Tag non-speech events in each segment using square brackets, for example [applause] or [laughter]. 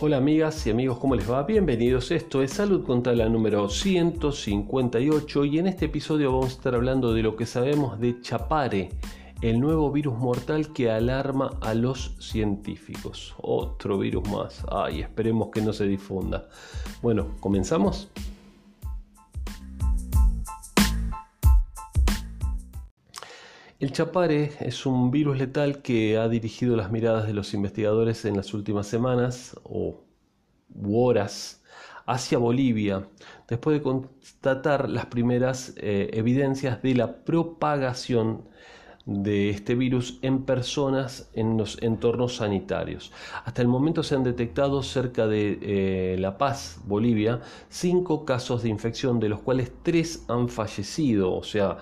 Hola amigas y amigos, ¿cómo les va? Bienvenidos, esto es Salud contra la número 158 y en este episodio vamos a estar hablando de lo que sabemos de Chapare, el nuevo virus mortal que alarma a los científicos. Otro virus más, ay, esperemos que no se difunda. Bueno, ¿comenzamos? El chapare es un virus letal que ha dirigido las miradas de los investigadores en las últimas semanas o horas hacia Bolivia, después de constatar las primeras eh, evidencias de la propagación de este virus en personas en los entornos sanitarios. Hasta el momento se han detectado cerca de eh, La Paz, Bolivia, cinco casos de infección, de los cuales tres han fallecido, o sea,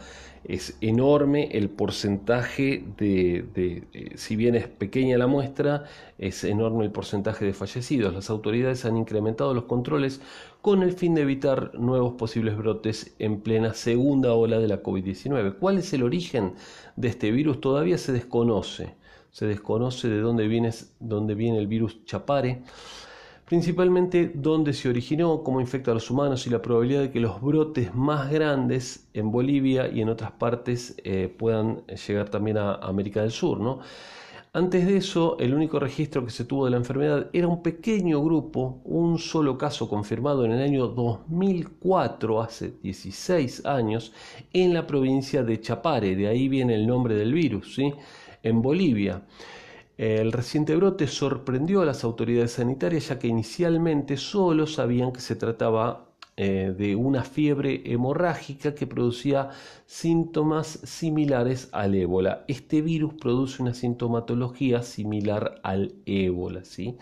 es enorme el porcentaje de, eh, si bien es pequeña la muestra, es enorme el porcentaje de fallecidos. Las autoridades han incrementado los controles con el fin de evitar nuevos posibles brotes en plena segunda ola de la COVID-19. ¿Cuál es el origen de este virus? Todavía se desconoce. Se desconoce de dónde viene, dónde viene el virus Chapare principalmente dónde se originó, cómo infecta a los humanos y la probabilidad de que los brotes más grandes en Bolivia y en otras partes eh, puedan llegar también a América del Sur. ¿no? Antes de eso, el único registro que se tuvo de la enfermedad era un pequeño grupo, un solo caso confirmado en el año 2004, hace 16 años, en la provincia de Chapare, de ahí viene el nombre del virus, ¿sí? en Bolivia. El reciente brote sorprendió a las autoridades sanitarias ya que inicialmente solo sabían que se trataba eh, de una fiebre hemorrágica que producía síntomas similares al ébola. Este virus produce una sintomatología similar al ébola. ¿sí?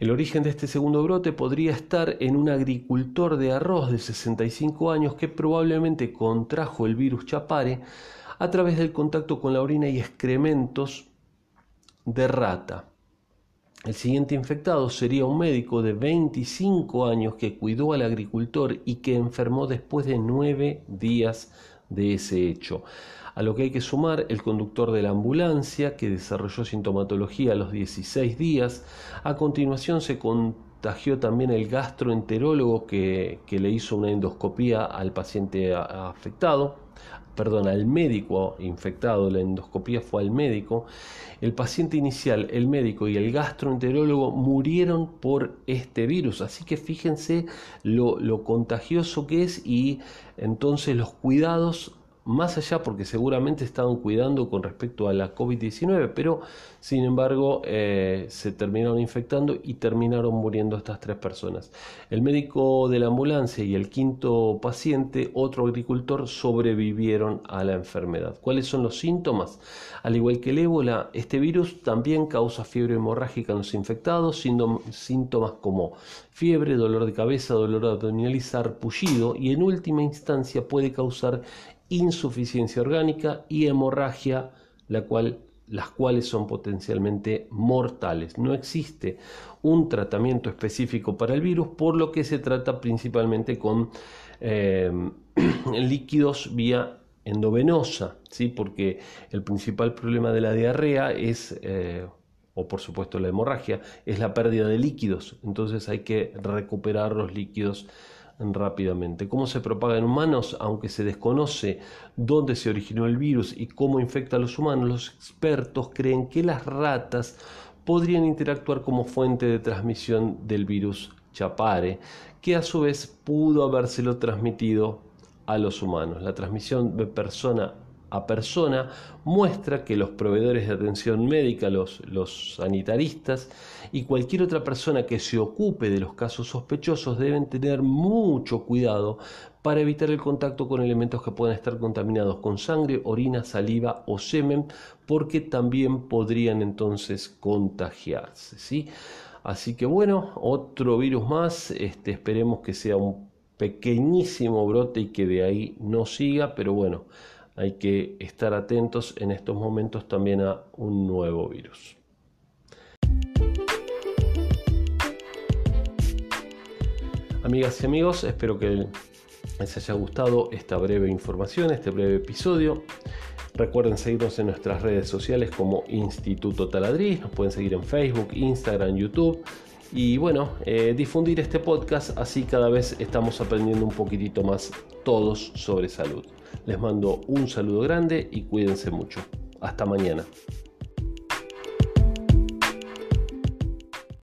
El origen de este segundo brote podría estar en un agricultor de arroz de 65 años que probablemente contrajo el virus Chapare a través del contacto con la orina y excrementos de rata. El siguiente infectado sería un médico de 25 años que cuidó al agricultor y que enfermó después de nueve días de ese hecho. A lo que hay que sumar el conductor de la ambulancia que desarrolló sintomatología a los 16 días. A continuación se contagió también el gastroenterólogo que, que le hizo una endoscopía al paciente afectado perdón, al médico infectado, la endoscopía fue al médico, el paciente inicial, el médico y el gastroenterólogo murieron por este virus. Así que fíjense lo, lo contagioso que es y entonces los cuidados más allá porque seguramente estaban cuidando con respecto a la COVID-19, pero sin embargo eh, se terminaron infectando y terminaron muriendo estas tres personas. El médico de la ambulancia y el quinto paciente, otro agricultor, sobrevivieron a la enfermedad. ¿Cuáles son los síntomas? Al igual que el ébola, este virus también causa fiebre hemorrágica en los infectados, síntomas como fiebre, dolor de cabeza, dolor abdominal y y en última instancia puede causar insuficiencia orgánica y hemorragia, la cual, las cuales son potencialmente mortales. No existe un tratamiento específico para el virus, por lo que se trata principalmente con eh, [clears throat] líquidos vía endovenosa, ¿sí? porque el principal problema de la diarrea es... Eh, o por supuesto la hemorragia, es la pérdida de líquidos. Entonces hay que recuperar los líquidos rápidamente. ¿Cómo se propaga en humanos? Aunque se desconoce dónde se originó el virus y cómo infecta a los humanos, los expertos creen que las ratas podrían interactuar como fuente de transmisión del virus Chapare, que a su vez pudo habérselo transmitido a los humanos. La transmisión de persona a persona muestra que los proveedores de atención médica, los, los, sanitaristas y cualquier otra persona que se ocupe de los casos sospechosos deben tener mucho cuidado para evitar el contacto con elementos que puedan estar contaminados con sangre, orina, saliva o semen, porque también podrían entonces contagiarse. ¿sí? Así que bueno, otro virus más, este, esperemos que sea un pequeñísimo brote y que de ahí no siga, pero bueno hay que estar atentos en estos momentos también a un nuevo virus. Amigas y amigos, espero que les haya gustado esta breve información, este breve episodio. Recuerden seguirnos en nuestras redes sociales como Instituto Taladriz, nos pueden seguir en Facebook, Instagram, YouTube y bueno, eh, difundir este podcast, así cada vez estamos aprendiendo un poquitito más todos sobre salud. Les mando un saludo grande y cuídense mucho. Hasta mañana.